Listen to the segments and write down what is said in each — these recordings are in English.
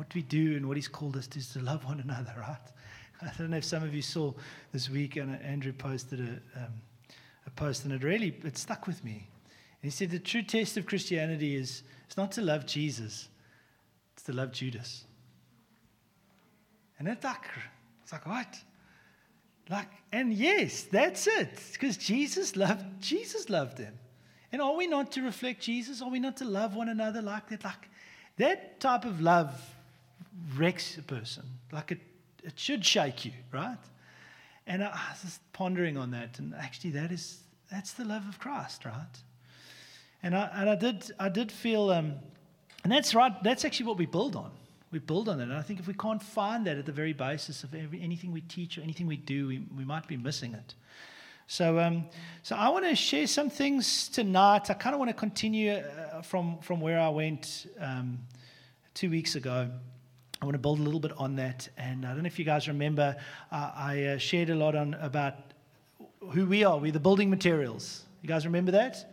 what we do and what He's called us to is to love one another, right? I don't know if some of you saw this week, and Andrew posted a, um, a post, and it really it stuck with me. And he said the true test of Christianity is it's not to love Jesus, it's to love Judas. And it's like, it's like what? Like, and yes, that's it. Because Jesus loved Jesus loved them. And are we not to reflect Jesus? Are we not to love one another like that? Like that type of love wrecks a person. Like it, it should shake you, right? And I, was just pondering on that, and actually, that is that's the love of Christ, right? And I and I did I did feel, um, and that's right. That's actually what we build on. We build on it. And I think if we can't find that at the very basis of every, anything we teach or anything we do, we, we might be missing it. So, um, so I want to share some things tonight. I kind of want to continue uh, from from where I went um, two weeks ago. I want to build a little bit on that. And I don't know if you guys remember, uh, I uh, shared a lot on about who we are. We're the building materials. You guys remember that?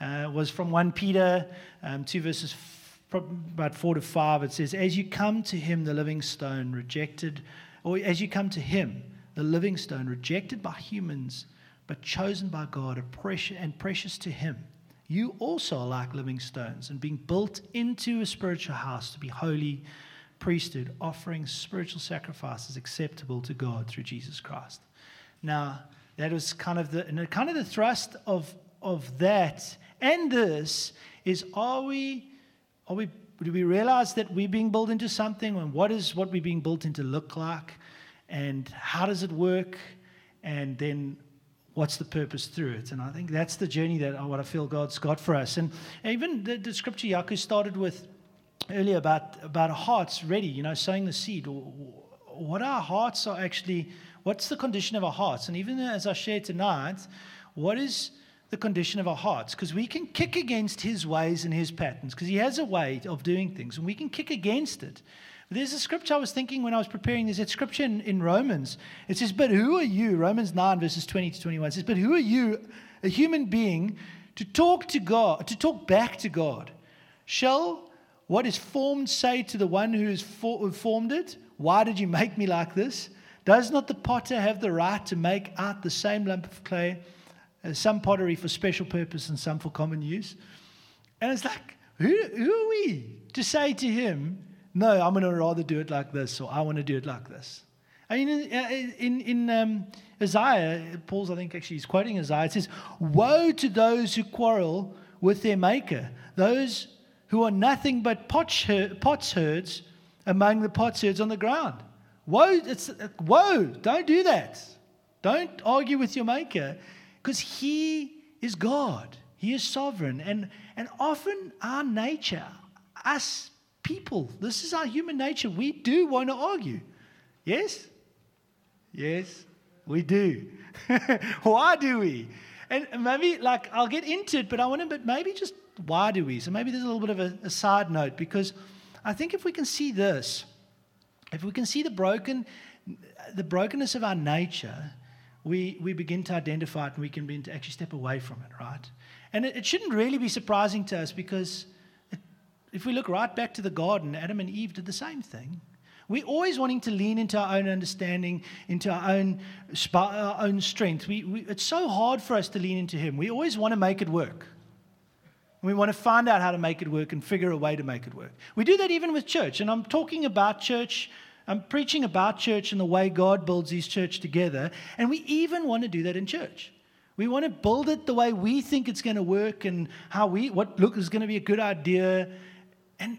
Uh, was from 1 Peter um, 2 verses f- about 4 to 5. It says, As you come to him, the living stone, rejected, or as you come to him, the living stone, rejected by humans, but chosen by God and precious to him. You also are like living stones and being built into a spiritual house to be holy priesthood, offering spiritual sacrifices acceptable to God through Jesus Christ. Now, that was kind of the kind of the thrust of of that and this is are we are we do we realize that we're being built into something? And what is what we're being built into look like? And how does it work? And then what's the purpose through it? And i think that's the journey that what i feel god's got for us. And even the, the scripture yaku started with earlier about, about hearts ready, you know, sowing the seed. What our hearts are actually, what's the condition of our hearts? And even as I share tonight, what is the condition of our hearts? Because we can kick against his ways and his patterns, because he has a way of doing things, and we can kick against it. There's a scripture I was thinking when I was preparing. There's a scripture in, in Romans. It says, But who are you? Romans 9, verses 20 to 21 it says, But who are you, a human being, to talk to God, to talk back to God? Shall what is formed say to the one who has formed it? Why did you make me like this? Does not the potter have the right to make out the same lump of clay, uh, some pottery for special purpose and some for common use? And it's like, who, who are we to say to him, no, I'm going to rather do it like this, or I want to do it like this? I mean, in, uh, in, in um, Isaiah, Paul's, I think, actually, he's quoting Isaiah. It says, Woe to those who quarrel with their maker, those who are nothing but potsherds among the potsherds on the ground. Woe, it's, don't do that. Don't argue with your maker because he is God. He is sovereign. And, and often our nature, us people, this is our human nature. We do want to argue. Yes? Yes, we do. Why do we? And maybe, like, I'll get into it, but I want to, but maybe just why do we? So maybe there's a little bit of a, a side note because I think if we can see this, if we can see the broken, the brokenness of our nature, we, we begin to identify it and we can begin to actually step away from it, right? And it, it shouldn't really be surprising to us because it, if we look right back to the garden, Adam and Eve did the same thing. We're always wanting to lean into our own understanding, into our own, our own strength. We, we, it's so hard for us to lean into Him. We always want to make it work. And we want to find out how to make it work and figure a way to make it work. We do that even with church. And I'm talking about church. I'm preaching about church and the way God builds his church together. And we even want to do that in church. We want to build it the way we think it's going to work and how we, what look is going to be a good idea. And,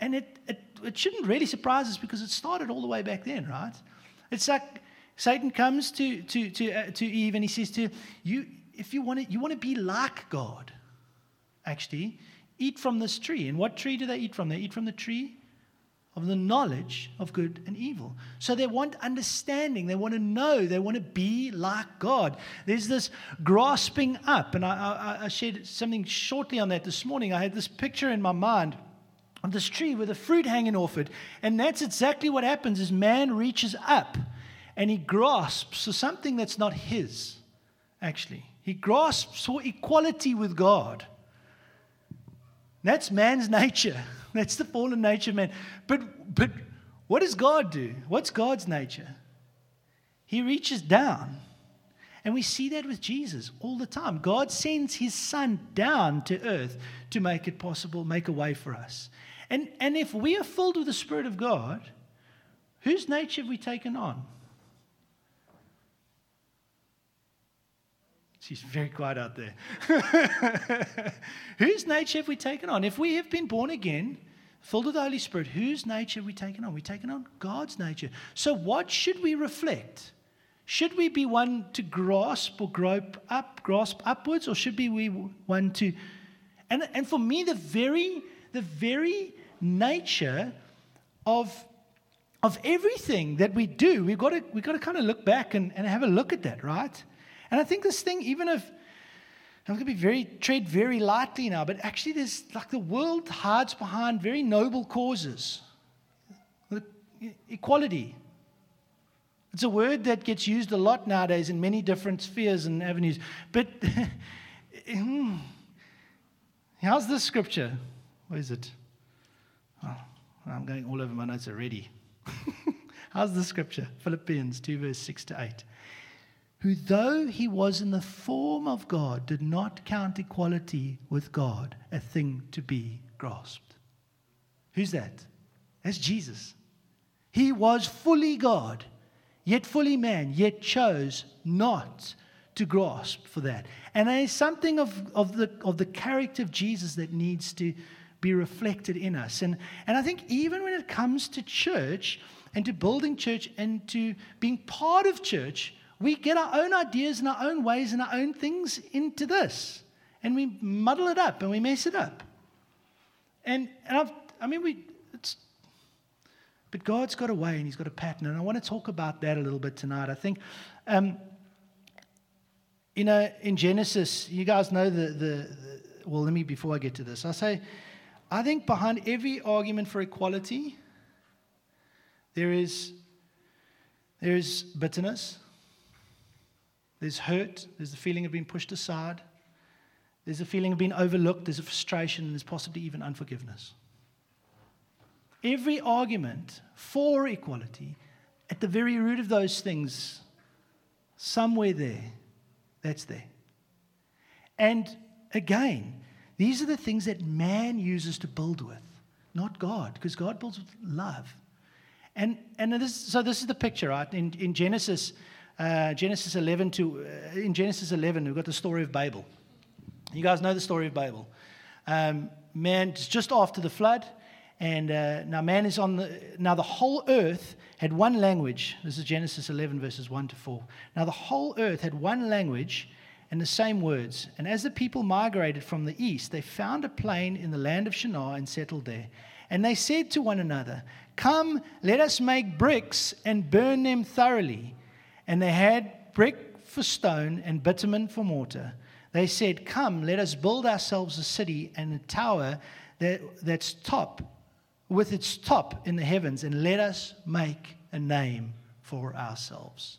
and it, it, it shouldn't really surprise us because it started all the way back then, right? It's like Satan comes to, to, to, uh, to Eve and he says to you, if you want to, you want to be like God actually, eat from this tree. And what tree do they eat from? They eat from the tree of the knowledge of good and evil. So they want understanding. They want to know. They want to be like God. There's this grasping up. And I, I, I shared something shortly on that this morning. I had this picture in my mind of this tree with a fruit hanging off it. And that's exactly what happens is man reaches up and he grasps for something that's not his, actually. He grasps for equality with God. That's man's nature. That's the fallen nature of man. But, but what does God do? What's God's nature? He reaches down. And we see that with Jesus all the time. God sends his son down to earth to make it possible, make a way for us. And, and if we are filled with the Spirit of God, whose nature have we taken on? She's very quiet out there. whose nature have we taken on? If we have been born again, filled with the Holy Spirit, whose nature have we taken on? We've taken on God's nature. So, what should we reflect? Should we be one to grasp or grope up, grasp upwards, or should be we one to? And, and for me, the very, the very nature of, of everything that we do, we've got to, we've got to kind of look back and, and have a look at that, right? And I think this thing, even if I'm going to be very tread very lightly now, but actually, there's like the world hides behind very noble causes. Equality. It's a word that gets used a lot nowadays in many different spheres and avenues. But hmm, how's this scripture? Where is it? Oh, I'm going all over my notes already. how's the scripture? Philippians 2, verse 6 to 8 who, though he was in the form of God, did not count equality with God a thing to be grasped. Who's that? That's Jesus. He was fully God, yet fully man, yet chose not to grasp for that. And there is something of, of, the, of the character of Jesus that needs to be reflected in us. And, and I think even when it comes to church and to building church and to being part of church, we get our own ideas and our own ways and our own things into this. And we muddle it up and we mess it up. And, and I've, I mean, we, it's, but God's got a way and He's got a pattern. And I want to talk about that a little bit tonight. I think, um, you know, in Genesis, you guys know the, the, the, well, let me, before I get to this, I say, I think behind every argument for equality, there is, there is bitterness, there's hurt, there's the feeling of being pushed aside, there's a feeling of being overlooked, there's a frustration, and there's possibly even unforgiveness. Every argument for equality, at the very root of those things, somewhere there, that's there. And again, these are the things that man uses to build with, not God, because God builds with love. And, and this, so this is the picture, right? In, in Genesis, uh, Genesis 11 to, uh, in Genesis 11, we've got the story of Babel. You guys know the story of Babel. Um, man, it's just after the flood, and uh, now man is on the, now the whole earth had one language. This is Genesis 11, verses 1 to 4. Now the whole earth had one language and the same words. And as the people migrated from the east, they found a plain in the land of Shinar and settled there. And they said to one another, Come, let us make bricks and burn them thoroughly. And they had brick for stone and bitumen for mortar. They said, Come, let us build ourselves a city and a tower that, that's top, with its top in the heavens, and let us make a name for ourselves.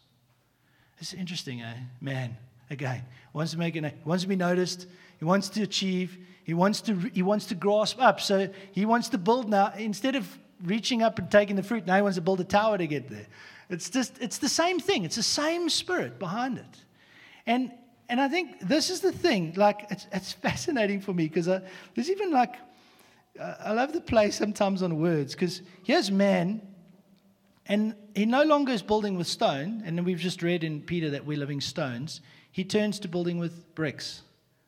It's interesting, eh? Man, again, wants to make it, wants to be noticed, he wants to achieve, he wants to, he wants to grasp up. So he wants to build now, instead of reaching up and taking the fruit, now he wants to build a tower to get there. It's just, it's the same thing. It's the same spirit behind it. And, and I think this is the thing. Like, it's, it's fascinating for me because there's even like, I love the play sometimes on words because here's man, and he no longer is building with stone. And then we've just read in Peter that we're living stones. He turns to building with bricks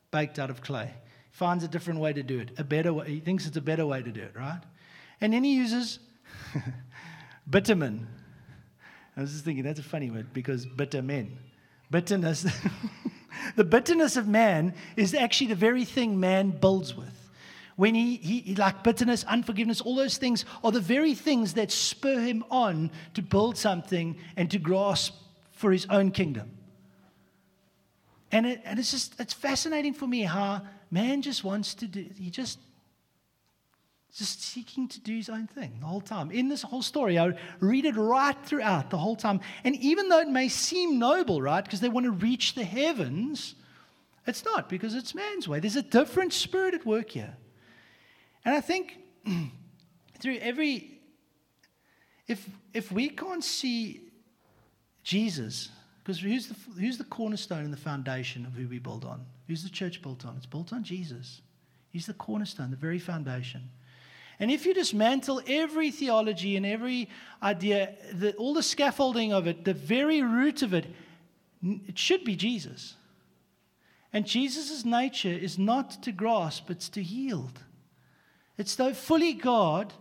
baked out of clay. Finds a different way to do it, a better way. He thinks it's a better way to do it, right? And then he uses bitumen I was just thinking that's a funny word because bitter men. Bitterness. the bitterness of man is actually the very thing man builds with. When he, he, like bitterness, unforgiveness, all those things are the very things that spur him on to build something and to grasp for his own kingdom. And, it, and it's just, it's fascinating for me how man just wants to do, he just just seeking to do his own thing the whole time. In this whole story, I read it right throughout the whole time. And even though it may seem noble, right, because they want to reach the heavens, it's not because it's man's way. There's a different spirit at work here. And I think through every, if, if we can't see Jesus, because who's the, who's the cornerstone and the foundation of who we build on? Who's the church built on? It's built on Jesus. He's the cornerstone, the very foundation. And if you dismantle every theology and every idea, the, all the scaffolding of it, the very root of it, it should be Jesus. And Jesus' nature is not to grasp, it's to yield. It's though fully God,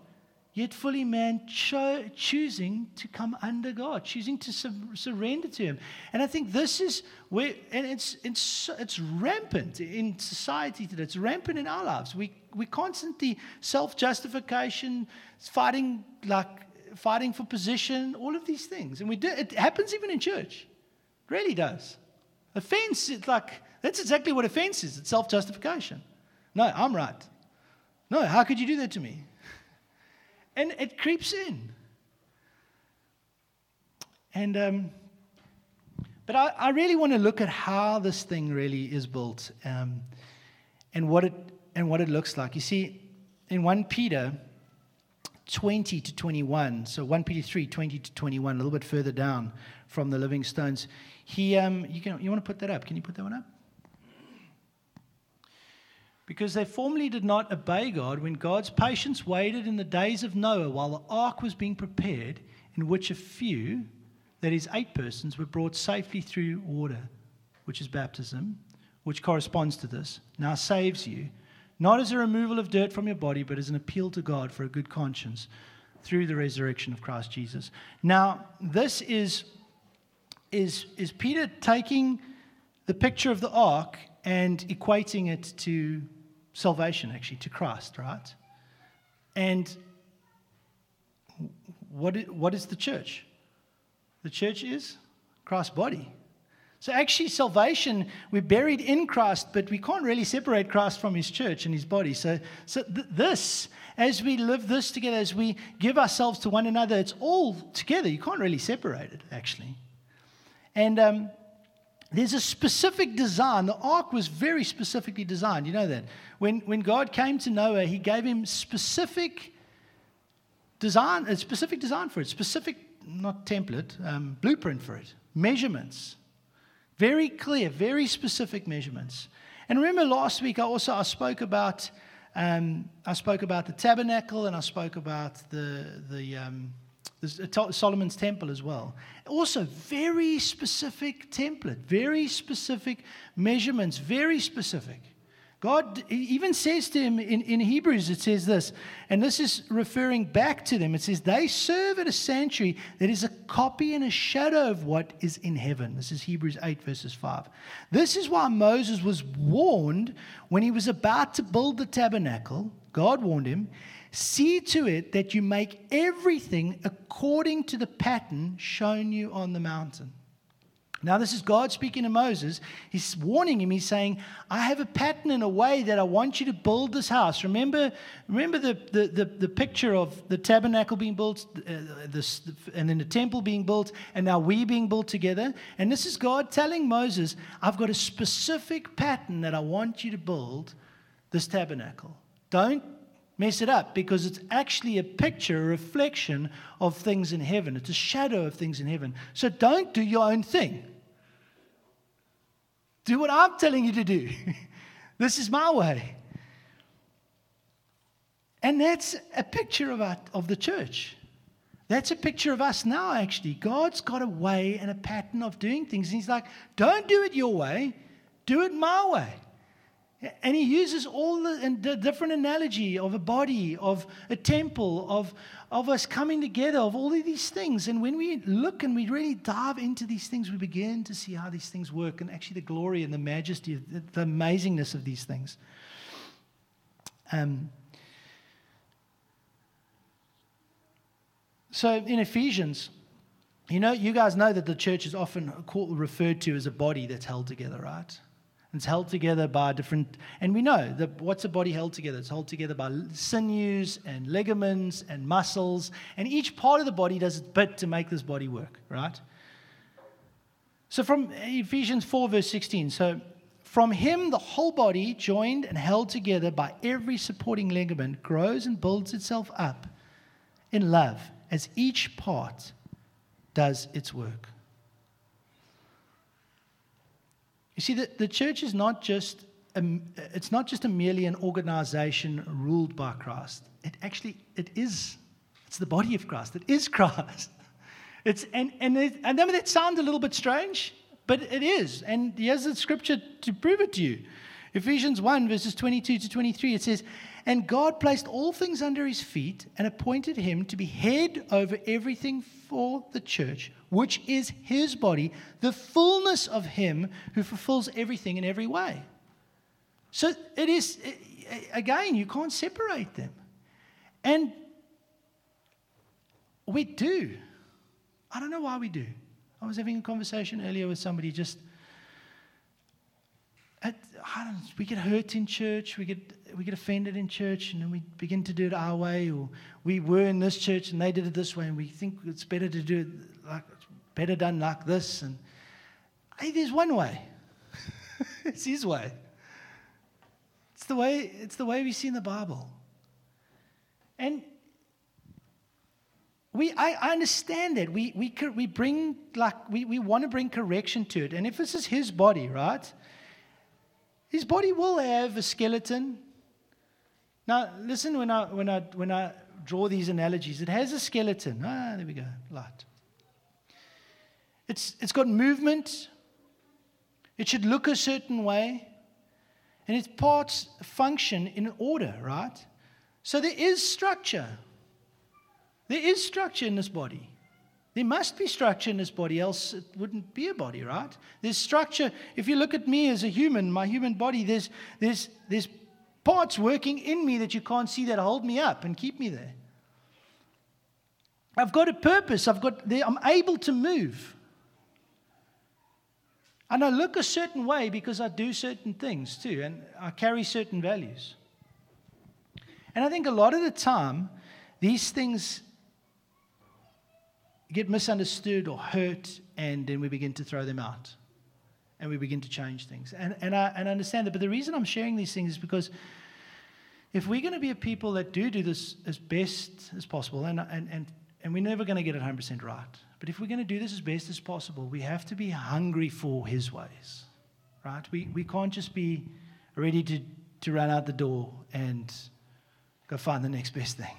yet fully man, cho- choosing to come under God, choosing to surrender to Him. And I think this is where, and it's, it's, it's rampant in society today, it's rampant in our lives. We, we constantly self justification, fighting like fighting for position, all of these things. And we do, it happens even in church. It really does. Offense, it's like, that's exactly what offense is it's self justification. No, I'm right. No, how could you do that to me? And it creeps in. And, um, but I, I, really want to look at how this thing really is built um, and, what it, and what it looks like. You see, in 1 Peter 20 to 21, so 1 Peter 3, 20 to 21, a little bit further down from the Living Stones, he, um, you, can, you want to put that up? Can you put that one up? Because they formerly did not obey God when God's patience waited in the days of Noah while the ark was being prepared, in which a few, that is, eight persons, were brought safely through water, which is baptism, which corresponds to this, now saves you, not as a removal of dirt from your body, but as an appeal to God for a good conscience through the resurrection of Christ Jesus. Now, this is, is, is Peter taking the picture of the ark and equating it to salvation, actually, to Christ, right? And what is, what is the church? The church is Christ's body. So, actually, salvation, we're buried in Christ, but we can't really separate Christ from his church and his body. So, so th- this, as we live this together, as we give ourselves to one another, it's all together. You can't really separate it, actually. And um, there's a specific design. The ark was very specifically designed. You know that. When, when God came to Noah, he gave him specific design, a specific design for it, specific, not template, um, blueprint for it, measurements. Very clear, very specific measurements. And remember last week I also I spoke about um, I spoke about the tabernacle and I spoke about the the um, Solomon's temple as well. Also, very specific template, very specific measurements, very specific. God even says to him in, in Hebrews, it says this, and this is referring back to them. It says, They serve at a sanctuary that is a copy and a shadow of what is in heaven. This is Hebrews 8, verses 5. This is why Moses was warned when he was about to build the tabernacle. God warned him. See to it that you make everything according to the pattern shown you on the mountain. Now, this is God speaking to Moses. He's warning him. He's saying, I have a pattern in a way that I want you to build this house. Remember, remember the, the, the, the picture of the tabernacle being built, uh, this, and then the temple being built, and now we being built together. And this is God telling Moses, I've got a specific pattern that I want you to build this tabernacle. Don't mess it up because it's actually a picture, a reflection of things in heaven. It's a shadow of things in heaven. So don't do your own thing. Do what I'm telling you to do. this is my way. And that's a picture of, our, of the church. That's a picture of us now, actually. God's got a way and a pattern of doing things. And He's like, don't do it your way, do it my way. And he uses all the, the, different analogy of a body, of a temple, of, of us coming together, of all of these things. And when we look and we really dive into these things, we begin to see how these things work and actually the glory and the majesty, the, the amazingness of these things. Um, so in Ephesians, you know, you guys know that the church is often referred to as a body that's held together, right? It's held together by different, and we know that what's a body held together? It's held together by sinews and ligaments and muscles, and each part of the body does its bit to make this body work, right? So from Ephesians 4, verse 16, so From him, the whole body, joined and held together by every supporting ligament, grows and builds itself up in love as each part does its work. You see, the, the church is not just a, it's not just a merely an organization ruled by Christ. It actually it is it's the body of Christ. It is Christ. It's and and it, that sounds a little bit strange, but it is. And here's the scripture to prove it to you. Ephesians 1, verses 22 to 23, it says, And God placed all things under his feet and appointed him to be head over everything for the church, which is his body, the fullness of him who fulfills everything in every way. So it is, again, you can't separate them. And we do. I don't know why we do. I was having a conversation earlier with somebody just. At, we get hurt in church, we get, we get offended in church, and then we begin to do it our way, or we were in this church and they did it this way, and we think it's better to do it like better done like this. And hey, there's one way. it's his way. It's the way, it's the way we see in the Bible. And we, I, I understand that. We, we, we bring, like, we, we want to bring correction to it. And if this is his body, right? His body will have a skeleton. Now, listen when I, when I, when I draw these analogies. It has a skeleton. Ah, there we go, light. It's, it's got movement. It should look a certain way. And its parts function in order, right? So there is structure. There is structure in this body. There must be structure in this body, else it wouldn't be a body, right? There's structure. If you look at me as a human, my human body, there's, there's, there's parts working in me that you can't see that hold me up and keep me there. I've got a purpose. I've got, I'm able to move. And I look a certain way because I do certain things too, and I carry certain values. And I think a lot of the time, these things get misunderstood or hurt, and then we begin to throw them out. And we begin to change things. And, and, I, and I understand that. But the reason I'm sharing these things is because if we're going to be a people that do do this as best as possible, and, and, and, and we're never going to get it 100% right, but if we're going to do this as best as possible, we have to be hungry for His ways, right? We, we can't just be ready to, to run out the door and go find the next best thing.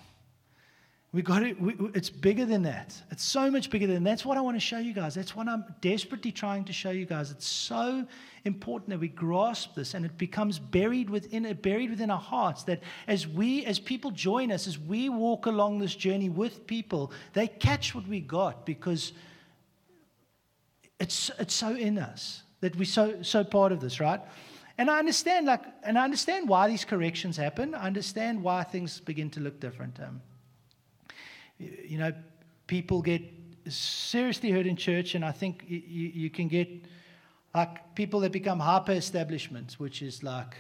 We got it. We, it's bigger than that. It's so much bigger than that. That's what I want to show you guys. That's what I'm desperately trying to show you guys. It's so important that we grasp this and it becomes buried within it buried within our hearts. That as we, as people join us, as we walk along this journey with people, they catch what we got because it's it's so in us that we're so so part of this, right? And I understand, like, and I understand why these corrections happen. I understand why things begin to look different. Um, you know, people get seriously hurt in church, and I think you, you can get like people that become hyper establishments, which is like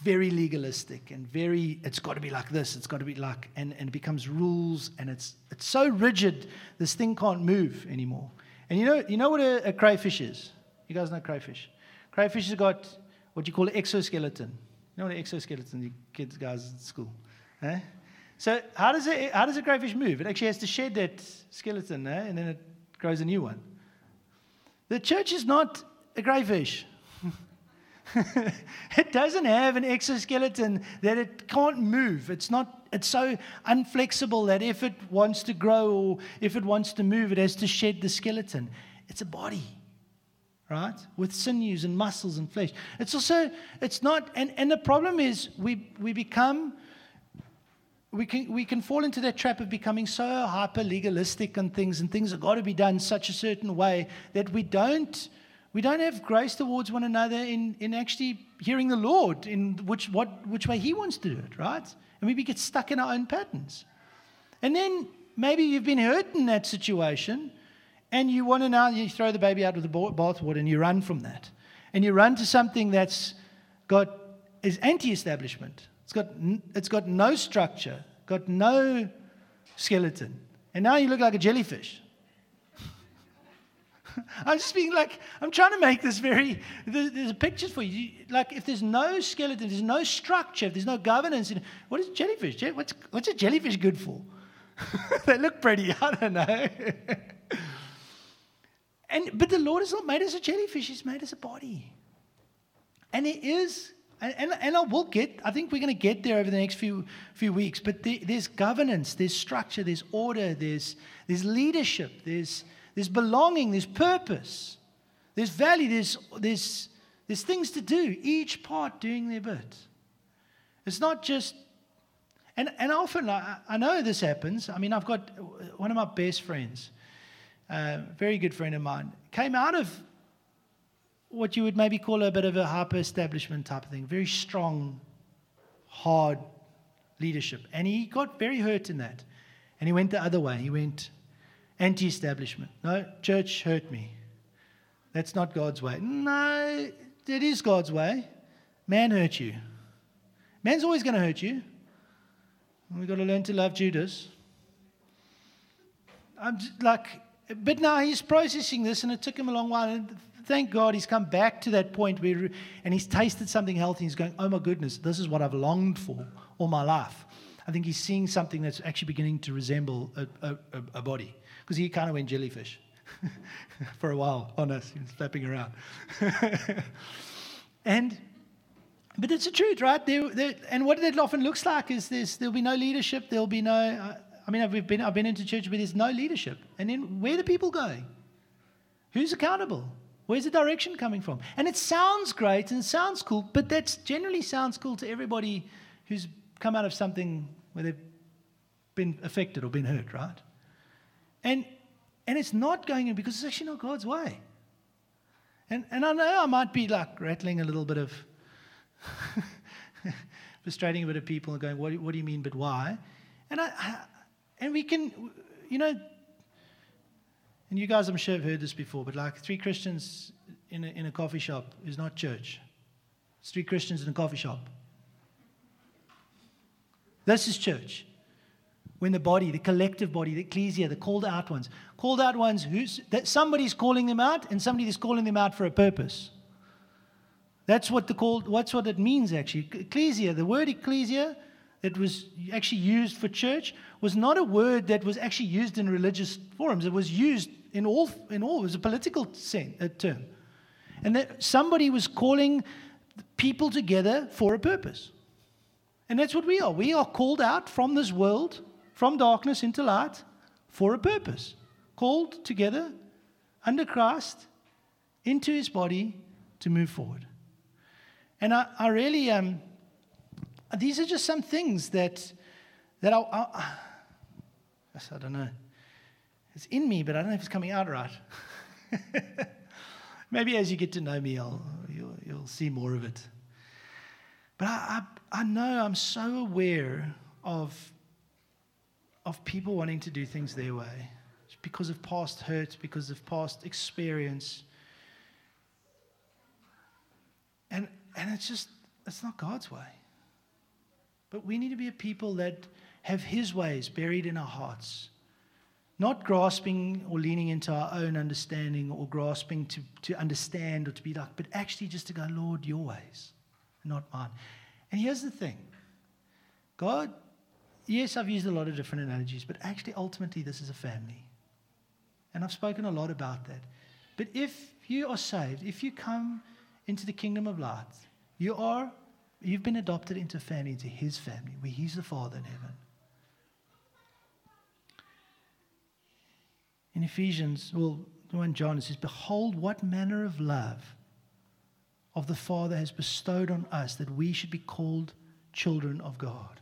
very legalistic and very it's got to be like this it's got to be like and, and it becomes rules and it's it's so rigid this thing can't move anymore. And you know you know what a, a crayfish is? You guys know crayfish? Crayfish has got what you call an exoskeleton. You know what an exoskeleton you kids guys at school eh? So how does it how does a crayfish move? It actually has to shed that skeleton, eh? and then it grows a new one. The church is not a crayfish. it doesn't have an exoskeleton that it can't move. It's not it's so unflexible that if it wants to grow or if it wants to move, it has to shed the skeleton. It's a body. Right? With sinews and muscles and flesh. It's also, it's not, and, and the problem is we, we become we can, we can fall into that trap of becoming so hyper legalistic and things, and things have got to be done such a certain way that we don't, we don't have grace towards one another in, in actually hearing the Lord in which, what, which way He wants to do it, right? And we get stuck in our own patterns. And then maybe you've been hurt in that situation, and you want to now you throw the baby out with the bathwater and you run from that. And you run to something that's got is anti-establishment it's got, it's got no structure, got no skeleton. And now you look like a jellyfish. I'm just being like, I'm trying to make this very, there's a picture for you. Like, if there's no skeleton, there's no structure, if there's no governance, what is jellyfish? What's, what's a jellyfish good for? they look pretty, I don't know. and, but the Lord has not made us a jellyfish, He's made us a body. And it is and, and, and I will get, I think we're going to get there over the next few, few weeks, but there, there's governance, there's structure, there's order, there's, there's leadership, there's, there's belonging, there's purpose, there's value, there's, there's, there's things to do, each part doing their bit. It's not just, and, and often I, I know this happens. I mean, I've got one of my best friends, a very good friend of mine, came out of what you would maybe call a bit of a hyper establishment type of thing, very strong, hard leadership. And he got very hurt in that. And he went the other way. He went anti establishment. No, church hurt me. That's not God's way. No, it is God's way. Man hurt you. Man's always going to hurt you. We've got to learn to love Judas. I'm like, but now he's processing this, and it took him a long while. And thank God he's come back to that point where, and he's tasted something healthy. He's going, oh my goodness, this is what I've longed for all my life. I think he's seeing something that's actually beginning to resemble a, a, a body because he kind of went jellyfish for a while on us. He was flapping around. and, but it's the truth, right? And what it often looks like is this, there'll be no leadership, there'll be no, I mean, I've been, I've been into church, but there's no leadership. And then where the people going? Who's accountable? Where's the direction coming from? And it sounds great and it sounds cool, but that generally sounds cool to everybody who's come out of something where they've been affected or been hurt, right? And and it's not going in because it's actually not God's way. And and I know I might be like rattling a little bit of frustrating a bit of people and going, what, what do you mean, but why? And I, I and we can, you know, and you guys, I'm sure, have heard this before, but like three Christians in a, in a coffee shop is not church. It's three Christians in a coffee shop. This is church. When the body, the collective body, the ecclesia, the called out ones, called out ones who's that somebody's calling them out and somebody is calling them out for a purpose. That's what the called, what's what it means actually. Ecclesia, the word ecclesia that was actually used for church was not a word that was actually used in religious forums. It was used in all, in all. It was a political term. And that somebody was calling people together for a purpose. And that's what we are. We are called out from this world, from darkness into light, for a purpose. Called together under Christ into his body to move forward. And I, I really, um, these are just some things that, that I, I, I don't know. It's in me, but I don't know if it's coming out right. Maybe as you get to know me, I'll, you'll, you'll see more of it. But I, I, I know I'm so aware of, of people wanting to do things their way because of past hurt, because of past experience. And, and it's just, it's not God's way. But we need to be a people that have His ways buried in our hearts. Not grasping or leaning into our own understanding or grasping to, to understand or to be like, but actually just to go, Lord, your ways, not mine. And here's the thing God, yes, I've used a lot of different analogies, but actually, ultimately, this is a family. And I've spoken a lot about that. But if you are saved, if you come into the kingdom of light, you are You've been adopted into family, into his family, where he's the Father in heaven. In Ephesians, well, 1 John, it says, Behold, what manner of love of the Father has bestowed on us that we should be called children of God.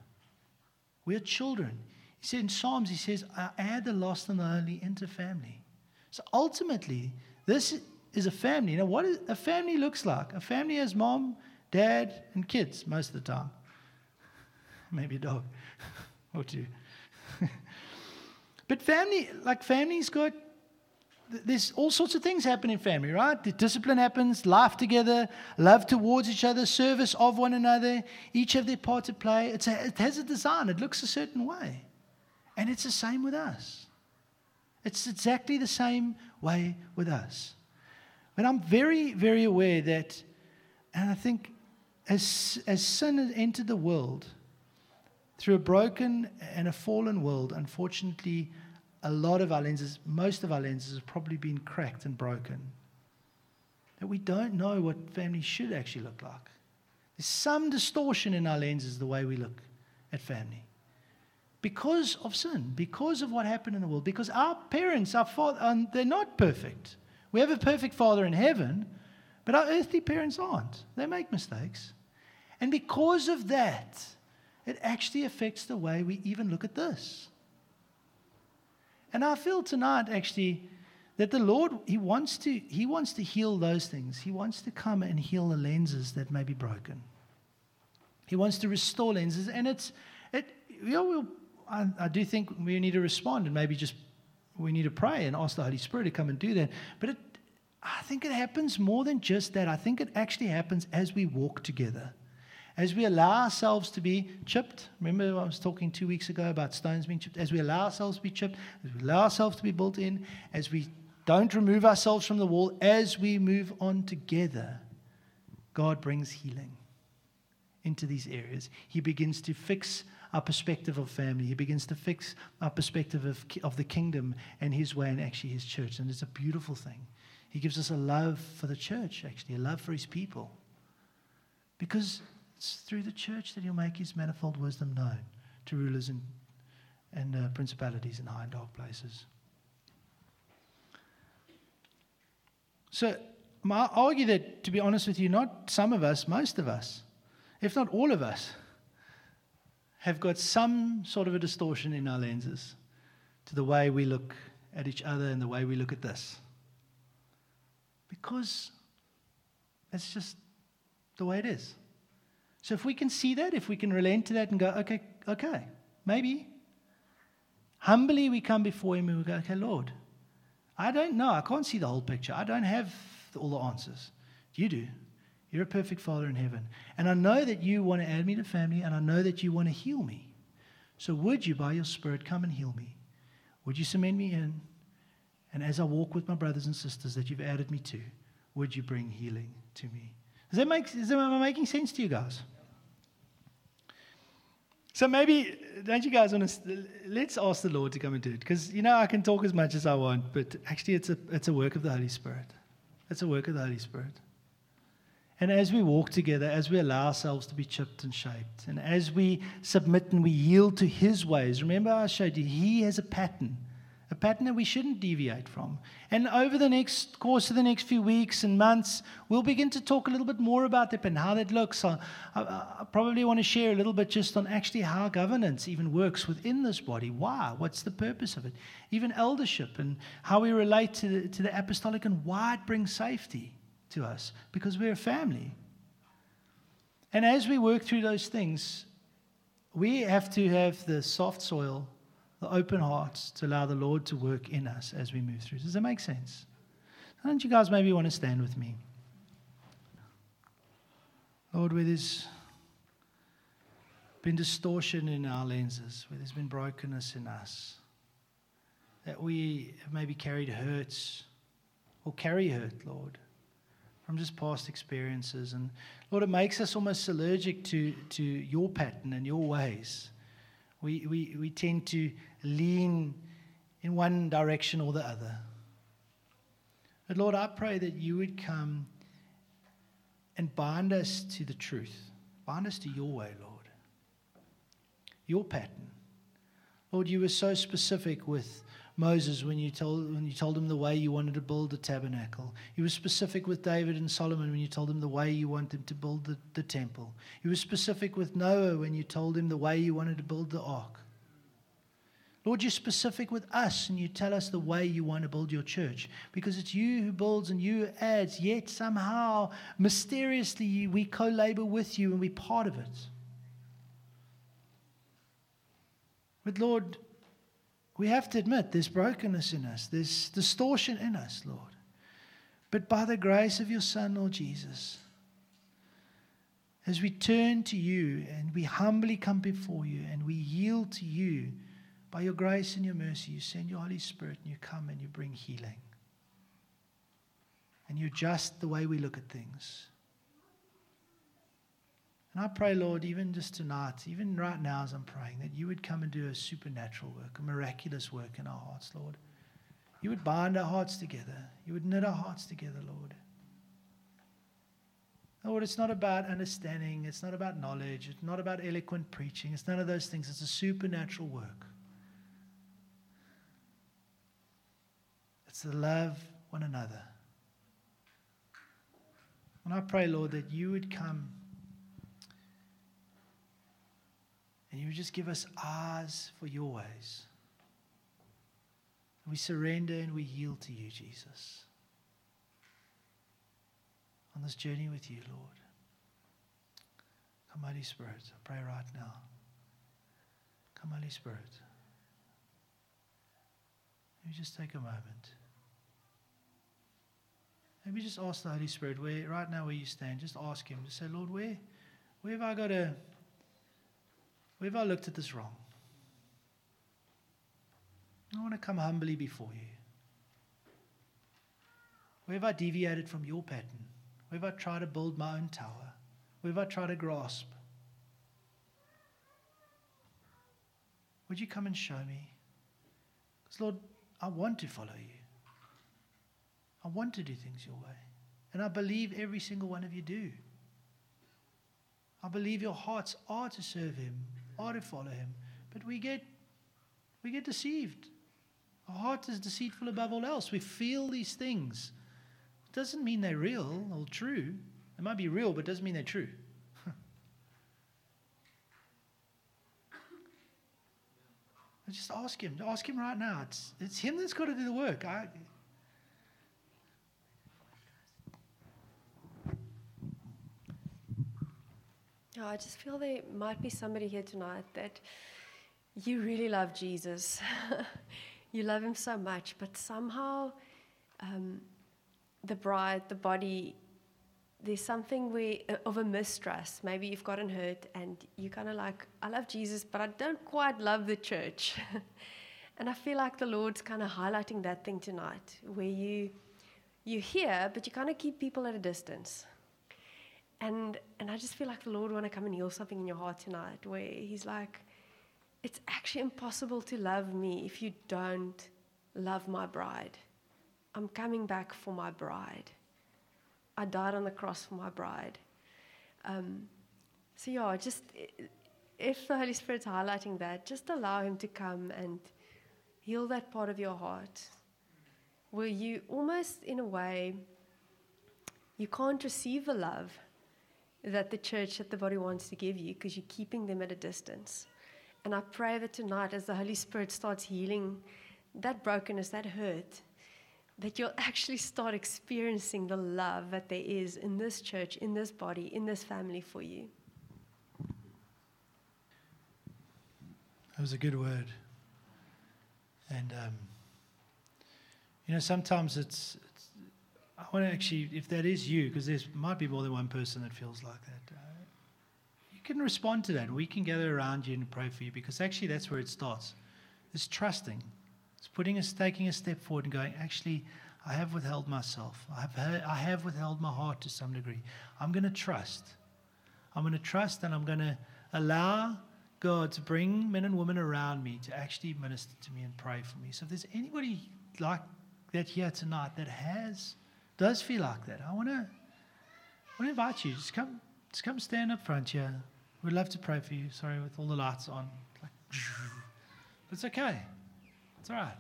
We are children. He said in Psalms, he says, I add the lost and the lonely into family. So ultimately, this is a family. Know what a family looks like? A family has mom, dad, and kids most of the time. Maybe a dog or two. But family, like family's got, there's all sorts of things happen in family, right? The discipline happens, life together, love towards each other, service of one another. Each have their part to play. It's A, it has a design, it looks a certain way. And it's the same with us. It's exactly the same way with us. But I'm very, very aware that, and I think as, as sin has entered the world, through a broken and a fallen world, unfortunately, a lot of our lenses, most of our lenses, have probably been cracked and broken. That we don't know what family should actually look like. There's some distortion in our lenses, the way we look at family. Because of sin, because of what happened in the world, because our parents, our father, um, they're not perfect. We have a perfect father in heaven, but our earthly parents aren't. They make mistakes. And because of that, it actually affects the way we even look at this. And I feel tonight actually that the Lord he wants to he wants to heal those things. He wants to come and heal the lenses that may be broken. He wants to restore lenses, and it's it. You know, I, I do think we need to respond, and maybe just we need to pray and ask the Holy Spirit to come and do that. But it, I think it happens more than just that. I think it actually happens as we walk together as we allow ourselves to be chipped, remember I was talking two weeks ago about stones being chipped, as we allow ourselves to be chipped, as we allow ourselves to be built in, as we don't remove ourselves from the wall, as we move on together, God brings healing into these areas. He begins to fix our perspective of family. He begins to fix our perspective of, of the kingdom and his way and actually his church. And it's a beautiful thing. He gives us a love for the church, actually, a love for his people. Because it's through the church that he'll make his manifold wisdom known to rulers and, and uh, principalities in high and dark places. So, I argue that, to be honest with you, not some of us, most of us, if not all of us, have got some sort of a distortion in our lenses to the way we look at each other and the way we look at this. Because it's just the way it is. So if we can see that, if we can relent to that and go, okay, okay, maybe. Humbly we come before Him and we go, okay, Lord, I don't know. I can't see the whole picture. I don't have all the answers. You do. You're a perfect Father in heaven. And I know that you want to add me to family, and I know that you want to heal me. So would you, by your Spirit, come and heal me? Would you cement me in? And as I walk with my brothers and sisters that you've added me to, would you bring healing to me? Does that make, is that making sense to you guys? So maybe, don't you guys want to, let's ask the Lord to come and do it. Because, you know, I can talk as much as I want, but actually it's a, it's a work of the Holy Spirit. It's a work of the Holy Spirit. And as we walk together, as we allow ourselves to be chipped and shaped, and as we submit and we yield to His ways, remember I showed you, He has a pattern a pattern that we shouldn't deviate from. And over the next course of the next few weeks and months, we'll begin to talk a little bit more about that and how that looks. I, I, I, probably want to share a little bit just on actually how governance even works within this body. Why? What's the purpose of it? Even eldership and how we relate to the, to the apostolic and why it brings safety to us because we're a family. And as we work through those things, we have to have the soft soil the open hearts to allow the Lord to work in us as we move through. Does that make sense? Don't you guys maybe want to stand with me? Lord, where there's been distortion in our lenses, where there's been brokenness in us, that we have maybe carried hurts or carry hurt, Lord, from just past experiences. And Lord, it makes us almost allergic to, to your pattern and your ways. We, we, we tend to lean in one direction or the other. But Lord, I pray that you would come and bind us to the truth, bind us to your way, Lord, your pattern. Lord, you were so specific with Moses when you told when you told him the way you wanted to build the tabernacle. You were specific with David and Solomon when you told him the way you wanted them to build the, the temple. You were specific with Noah when you told him the way you wanted to build the ark. Lord, you're specific with us and you tell us the way you want to build your church because it's you who builds and you adds, yet somehow, mysteriously, we co labor with you and we're part of it. But Lord, we have to admit there's brokenness in us, there's distortion in us, Lord. But by the grace of your Son, Lord Jesus, as we turn to you and we humbly come before you and we yield to you By your grace and your mercy, you send your Holy Spirit and you come and you bring healing. And you adjust the way we look at things. And I pray, Lord, even just tonight, even right now as I'm praying, that you would come and do a supernatural work, a miraculous work in our hearts, Lord. You would bind our hearts together. You would knit our hearts together, Lord. Lord, it's not about understanding. It's not about knowledge. It's not about eloquent preaching. It's none of those things. It's a supernatural work. To love one another. And I pray, Lord, that you would come and you would just give us eyes for your ways. We surrender and we yield to you, Jesus, on this journey with you, Lord. Come, Holy Spirit, I pray right now. Come, Holy Spirit. Maybe just take a moment. Maybe just ask the Holy Spirit where right now where you stand, just ask him. Just say, Lord, where where have I got to where have I looked at this wrong? I want to come humbly before you. Where have I deviated from your pattern? Where have I tried to build my own tower? Where have I tried to grasp? Would you come and show me? Because, Lord, I want to follow you. I want to do things your way. And I believe every single one of you do. I believe your hearts are to serve him, are to follow him. But we get we get deceived. Our heart is deceitful above all else. We feel these things. It doesn't mean they're real or true. They might be real, but it doesn't mean they're true. just ask him. Ask him right now. It's, it's him that's got to do the work. I, I just feel there might be somebody here tonight that you really love Jesus. you love him so much, but somehow um, the bride, the body, there's something where, uh, of a mistrust. Maybe you've gotten hurt and you're kind of like, I love Jesus, but I don't quite love the church. and I feel like the Lord's kind of highlighting that thing tonight, where you you hear, but you kind of keep people at a distance. And, and I just feel like the Lord want to come and heal something in your heart tonight where He's like, it's actually impossible to love me if you don't love my bride. I'm coming back for my bride. I died on the cross for my bride. Um, so, yeah, just if the Holy Spirit's highlighting that, just allow Him to come and heal that part of your heart where you almost, in a way, you can't receive the love that the church, that the body wants to give you because you're keeping them at a distance. And I pray that tonight, as the Holy Spirit starts healing that brokenness, that hurt, that you'll actually start experiencing the love that there is in this church, in this body, in this family for you. That was a good word. And, um, you know, sometimes it's, I want to actually, if that is you, because there might be more than one person that feels like that, uh, you can respond to that. We can gather around you and pray for you because actually that's where it starts. It's trusting. It's putting us, taking a step forward and going, actually, I have withheld myself. I have, I have withheld my heart to some degree. I'm going to trust. I'm going to trust and I'm going to allow God to bring men and women around me to actually minister to me and pray for me. So if there's anybody like that here tonight that has does feel like that, I want to want to invite you. Just come, just come stand up front here. We'd love to pray for you. Sorry, with all the lights on. Like, it's okay. It's all right.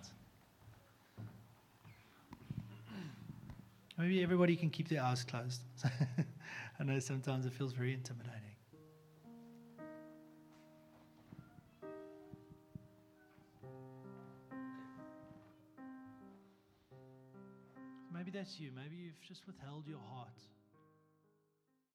Maybe everybody can keep their eyes closed. I know sometimes it feels very intimidating. Maybe that's you. Maybe you've just withheld your heart